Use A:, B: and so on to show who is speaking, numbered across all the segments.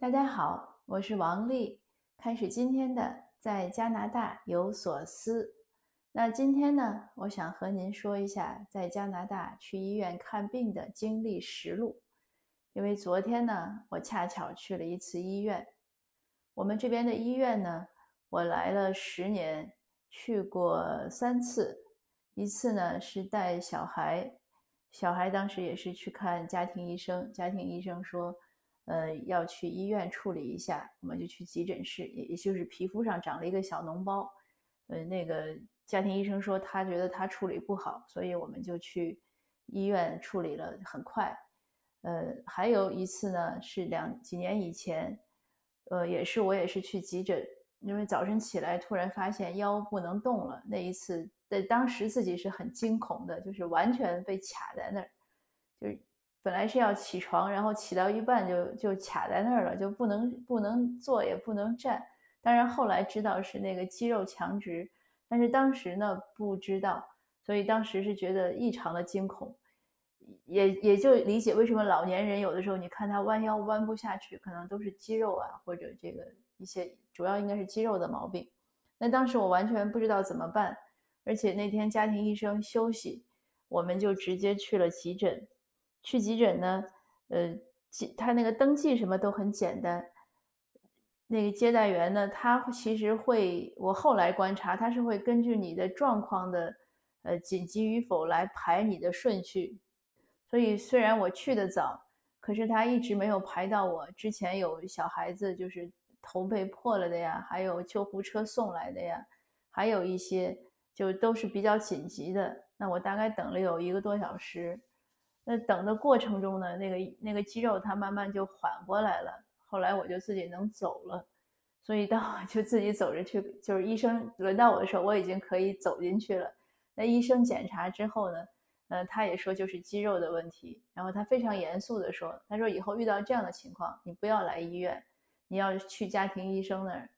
A: 大家好，我是王丽，开始今天的在加拿大有所思。那今天呢，我想和您说一下在加拿大去医院看病的经历实录。因为昨天呢，我恰巧去了一次医院。我们这边的医院呢，我来了十年，去过三次。一次呢是带小孩，小孩当时也是去看家庭医生，家庭医生说。呃，要去医院处理一下，我们就去急诊室，也也就是皮肤上长了一个小脓包。呃，那个家庭医生说他觉得他处理不好，所以我们就去医院处理了，很快。呃，还有一次呢，是两几年以前，呃，也是我也是去急诊，因为早晨起来突然发现腰不能动了，那一次在当时自己是很惊恐的，就是完全被卡在那儿，就是。本来是要起床，然后起到一半就就卡在那儿了，就不能不能坐也不能站。当然后来知道是那个肌肉强直，但是当时呢不知道，所以当时是觉得异常的惊恐，也也就理解为什么老年人有的时候你看他弯腰弯不下去，可能都是肌肉啊或者这个一些主要应该是肌肉的毛病。那当时我完全不知道怎么办，而且那天家庭医生休息，我们就直接去了急诊。去急诊呢，呃，他那个登记什么都很简单。那个接待员呢，他其实会，我后来观察，他是会根据你的状况的，呃，紧急与否来排你的顺序。所以虽然我去的早，可是他一直没有排到我之前有小孩子就是头被破了的呀，还有救护车送来的呀，还有一些就都是比较紧急的。那我大概等了有一个多小时。那等的过程中呢，那个那个肌肉它慢慢就缓过来了。后来我就自己能走了，所以到我就自己走着去，就是医生轮到我的时候，我已经可以走进去了。那医生检查之后呢，呃，他也说就是肌肉的问题。然后他非常严肃的说：“他说以后遇到这样的情况，你不要来医院，你要去家庭医生那儿。”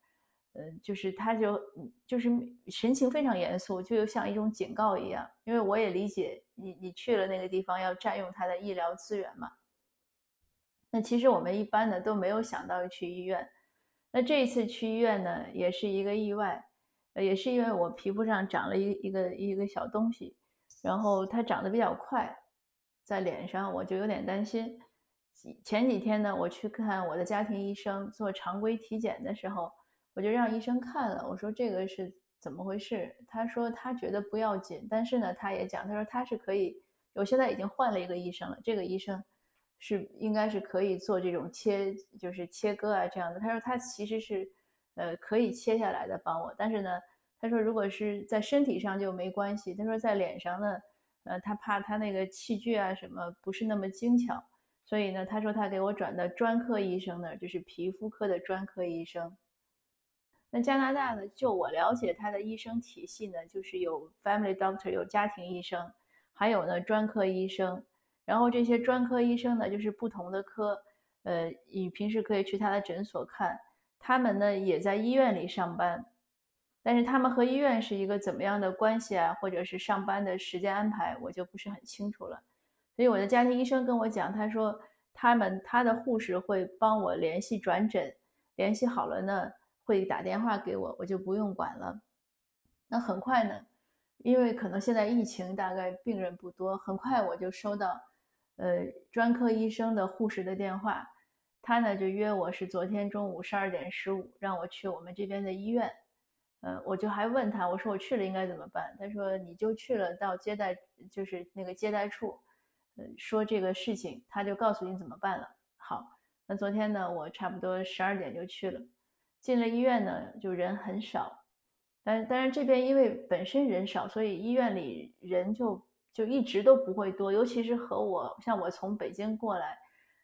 A: 嗯，就是他就就是神情非常严肃，就又像一种警告一样。因为我也理解你，你去了那个地方要占用他的医疗资源嘛。那其实我们一般呢都没有想到去医院。那这一次去医院呢，也是一个意外，也是因为我皮肤上长了一一个一个小东西，然后它长得比较快，在脸上我就有点担心。前几天呢，我去看我的家庭医生做常规体检的时候。我就让医生看了，我说这个是怎么回事？他说他觉得不要紧，但是呢，他也讲，他说他是可以，我现在已经换了一个医生了，这个医生是应该是可以做这种切，就是切割啊这样的。他说他其实是呃可以切下来的帮我，但是呢，他说如果是在身体上就没关系，他说在脸上呢，呃他怕他那个器具啊什么不是那么精巧，所以呢，他说他给我转到专科医生那儿，就是皮肤科的专科医生。那加拿大呢？就我了解，它的医生体系呢，就是有 family doctor，有家庭医生，还有呢专科医生。然后这些专科医生呢，就是不同的科，呃，你平时可以去他的诊所看。他们呢也在医院里上班，但是他们和医院是一个怎么样的关系啊？或者是上班的时间安排，我就不是很清楚了。所以我的家庭医生跟我讲，他说他们他的护士会帮我联系转诊，联系好了呢。会打电话给我，我就不用管了。那很快呢，因为可能现在疫情大概病人不多，很快我就收到，呃，专科医生的护士的电话，他呢就约我是昨天中午十二点十五，让我去我们这边的医院。呃，我就还问他，我说我去了应该怎么办？他说你就去了到接待，就是那个接待处，呃，说这个事情，他就告诉你怎么办了。好，那昨天呢，我差不多十二点就去了。进了医院呢，就人很少，但但是这边因为本身人少，所以医院里人就就一直都不会多。尤其是和我像我从北京过来，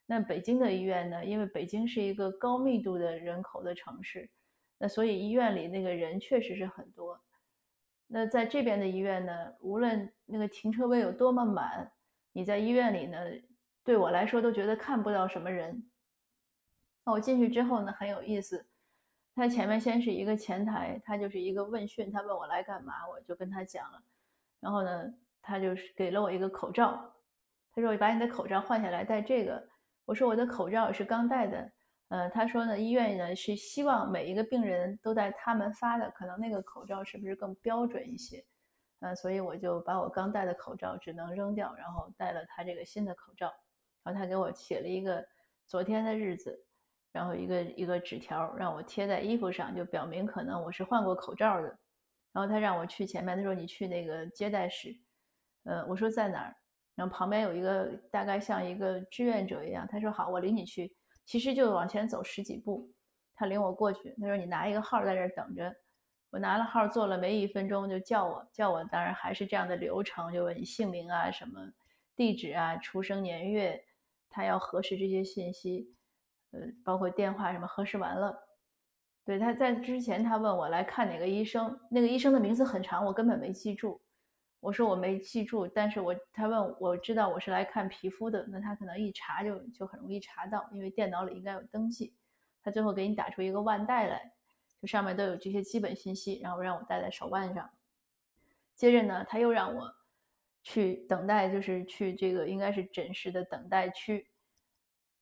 A: 那北京的医院呢，因为北京是一个高密度的人口的城市，那所以医院里那个人确实是很多。那在这边的医院呢，无论那个停车位有多么满，你在医院里呢，对我来说都觉得看不到什么人。那我进去之后呢，很有意思。他前面先是一个前台，他就是一个问讯，他问我来干嘛，我就跟他讲了。然后呢，他就是给了我一个口罩，他说：“我把你的口罩换下来，戴这个。”我说：“我的口罩是刚戴的。”呃，他说呢，医院呢是希望每一个病人都戴他们发的，可能那个口罩是不是更标准一些？呃，所以我就把我刚戴的口罩只能扔掉，然后戴了他这个新的口罩。然后他给我写了一个昨天的日子，然后一个一个纸条让我贴在衣服上，就表明可能我是换过口罩的。然后他让我去前面，他说你去那个接待室。呃，我说在哪儿？然后旁边有一个大概像一个志愿者一样，他说好，我领你去。其实就往前走十几步，他领我过去。他说你拿一个号在这儿等着。我拿了号，坐了没一分钟就叫我，叫我当然还是这样的流程，就问你姓名啊、什么地址啊、出生年月，他要核实这些信息，呃，包括电话什么核实完了。对，他在之前他问我来看哪个医生，那个医生的名字很长，我根本没记住。我说我没记住，但是我他问我知道我是来看皮肤的，那他可能一查就就很容易查到，因为电脑里应该有登记。他最后给你打出一个腕带来，就上面都有这些基本信息，然后让我戴在手腕上。接着呢，他又让我去等待，就是去这个应该是诊室的等待区。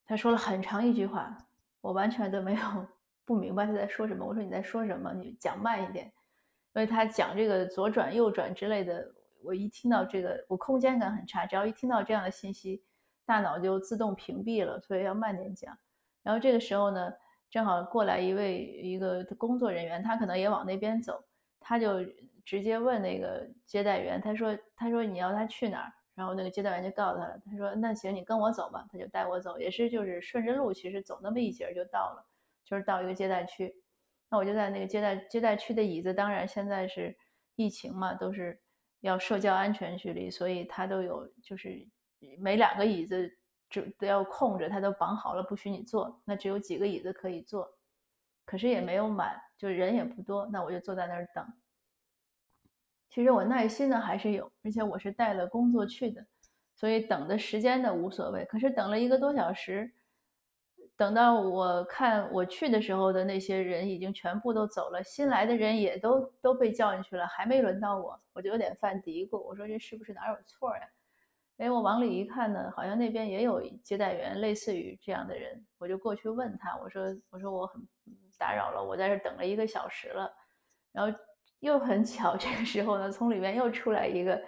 A: 他说了很长一句话，我完全都没有不明白他在说什么。我说你在说什么？你讲慢一点，因为他讲这个左转右转之类的。我一听到这个，我空间感很差，只要一听到这样的信息，大脑就自动屏蔽了，所以要慢点讲。然后这个时候呢，正好过来一位一个工作人员，他可能也往那边走，他就直接问那个接待员，他说：“他说你要他去哪儿？”然后那个接待员就告诉他了，他说：“那行，你跟我走吧。”他就带我走，也是就是顺着路，其实走那么一截就到了，就是到一个接待区。那我就在那个接待接待区的椅子，当然现在是疫情嘛，都是。要社交安全距离，所以他都有，就是每两个椅子就都要空着，他都绑好了，不许你坐。那只有几个椅子可以坐，可是也没有满，就人也不多。那我就坐在那儿等。其实我耐心呢还是有，而且我是带了工作去的，所以等的时间呢无所谓。可是等了一个多小时。等到我看我去的时候的那些人已经全部都走了，新来的人也都都被叫进去了，还没轮到我，我就有点犯嘀咕。我说这是不是哪有错呀？哎，我往里一看呢，好像那边也有接待员，类似于这样的人，我就过去问他，我说我说我很打扰了，我在这等了一个小时了。然后又很巧，这个时候呢，从里面又出来一个，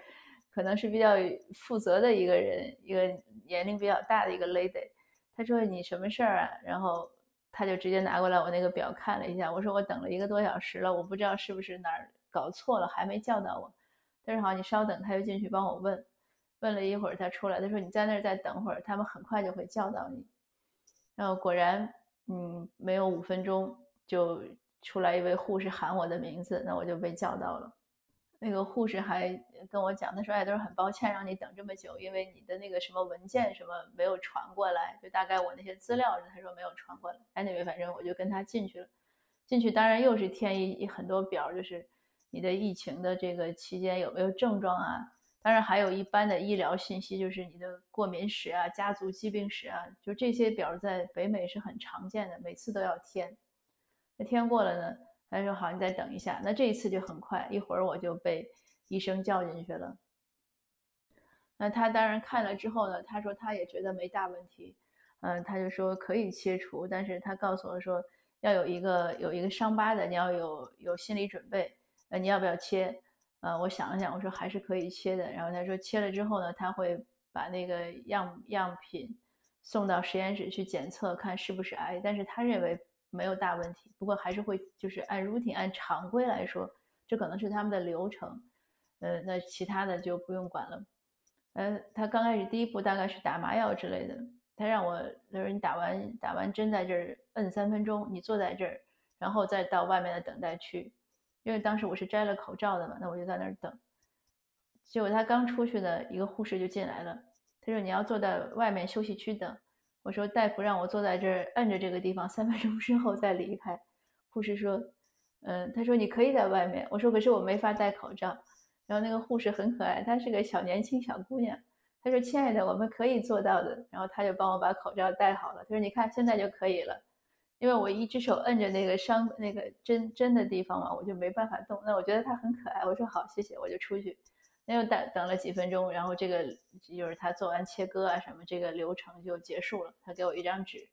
A: 可能是比较负责的一个人，一个年龄比较大的一个 lady。他说你什么事儿啊？然后他就直接拿过来我那个表看了一下。我说我等了一个多小时了，我不知道是不是哪儿搞错了，还没叫到我。他说好，你稍等。他又进去帮我问，问了一会儿，他出来，他说你在那儿再等会儿，他们很快就会叫到你。然后果然，嗯，没有五分钟就出来一位护士喊我的名字，那我就被叫到了。那个护士还跟我讲，他说：“哎，都是很抱歉让你等这么久，因为你的那个什么文件什么没有传过来，就大概我那些资料，他说没有传过来。Anyway，反正我就跟他进去了。进去当然又是填一很多表，就是你的疫情的这个期间有没有症状啊？当然还有一般的医疗信息，就是你的过敏史啊、家族疾病史啊，就这些表在北美是很常见的，每次都要填。那天过了呢？”他说：“好，你再等一下。那这一次就很快，一会儿我就被医生叫进去了。那他当然看了之后呢，他说他也觉得没大问题，嗯，他就说可以切除，但是他告诉我说要有一个有一个伤疤的，你要有有心理准备。呃，你要不要切？呃，我想了想，我说还是可以切的。然后他说切了之后呢，他会把那个样样品送到实验室去检测，看是不是癌。但是他认为。”没有大问题，不过还是会就是按 routine 按常规来说，这可能是他们的流程，呃，那其他的就不用管了。呃，他刚开始第一步大概是打麻药之类的，他让我他说你打完打完针在这儿摁三分钟，你坐在这儿，然后再到外面的等待区，因为当时我是摘了口罩的嘛，那我就在那儿等。结果他刚出去呢，一个护士就进来了，他说你要坐在外面休息区等。我说大夫让我坐在这儿摁着这个地方，三分钟之后再离开。护士说，嗯，他说你可以在外面。我说可是我没法戴口罩。然后那个护士很可爱，她是个小年轻小姑娘。她说亲爱的，我们可以做到的。然后她就帮我把口罩戴好了。她说你看现在就可以了，因为我一只手摁着那个伤那个针针的地方嘛，我就没办法动。那我觉得她很可爱。我说好，谢谢，我就出去。那又等等了几分钟，然后这个就是他做完切割啊什么，这个流程就结束了。他给我一张纸，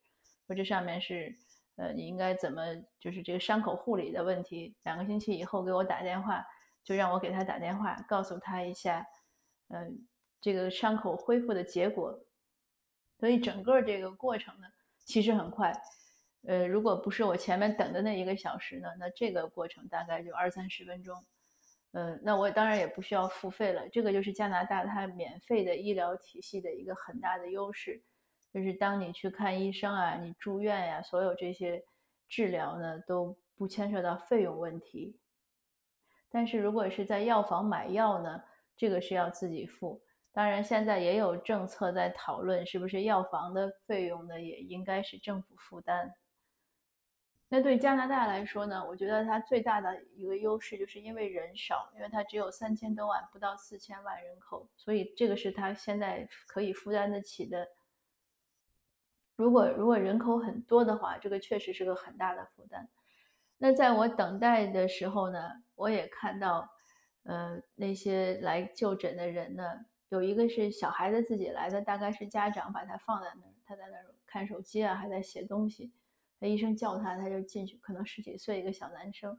A: 说这上面是，呃，你应该怎么就是这个伤口护理的问题。两个星期以后给我打电话，就让我给他打电话，告诉他一下，嗯，这个伤口恢复的结果。所以整个这个过程呢，其实很快。呃，如果不是我前面等的那一个小时呢，那这个过程大概就二三十分钟。嗯，那我当然也不需要付费了。这个就是加拿大它免费的医疗体系的一个很大的优势。就是当你去看医生啊，你住院呀，所有这些治疗呢都不牵涉到费用问题。但是如果是在药房买药呢，这个是要自己付。当然，现在也有政策在讨论，是不是药房的费用呢也应该是政府负担。那对加拿大来说呢，我觉得它最大的一个优势就是因为人少，因为它只有三千多万，不到四千万人口，所以这个是它现在可以负担得起的。如果如果人口很多的话，这个确实是个很大的负担。那在我等待的时候呢，我也看到，呃，那些来就诊的人呢，有一个是小孩子自己来的，大概是家长把他放在那儿，他在那儿看手机啊，还在写东西。医生叫他，他就进去，可能十几岁一个小男生。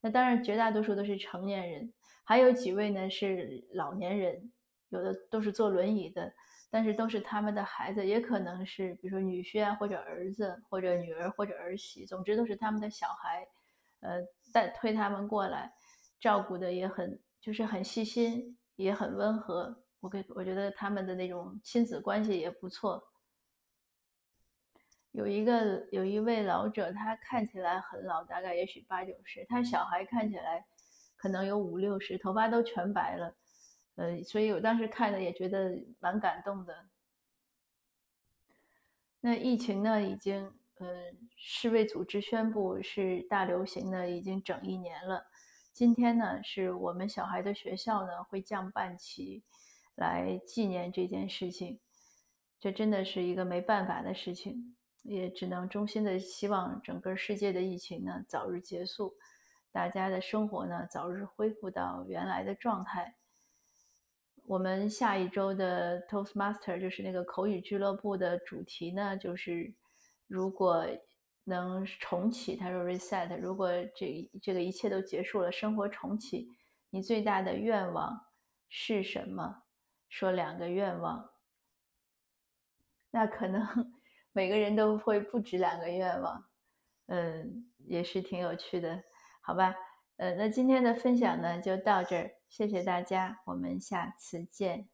A: 那当然，绝大多数都是成年人，还有几位呢是老年人，有的都是坐轮椅的。但是都是他们的孩子，也可能是比如说女婿啊，或者儿子，或者女儿，或者儿媳，总之都是他们的小孩，呃，带推他们过来，照顾的也很，就是很细心，也很温和。我给我觉得他们的那种亲子关系也不错。有一个有一位老者，他看起来很老，大概也许八九十，他小孩看起来可能有五六十，头发都全白了。呃，所以我当时看的也觉得蛮感动的。那疫情呢，已经呃，世卫组织宣布是大流行的，已经整一年了。今天呢，是我们小孩的学校呢会降半旗，来纪念这件事情。这真的是一个没办法的事情，也只能衷心的希望整个世界的疫情呢早日结束，大家的生活呢早日恢复到原来的状态。我们下一周的 Toastmaster 就是那个口语俱乐部的主题呢，就是如果能重启，他说 reset，如果这这个一切都结束了，生活重启，你最大的愿望是什么？说两个愿望，那可能每个人都会不止两个愿望，嗯，也是挺有趣的，好吧？呃，那今天的分享呢就到这儿。谢谢大家，我们下次见。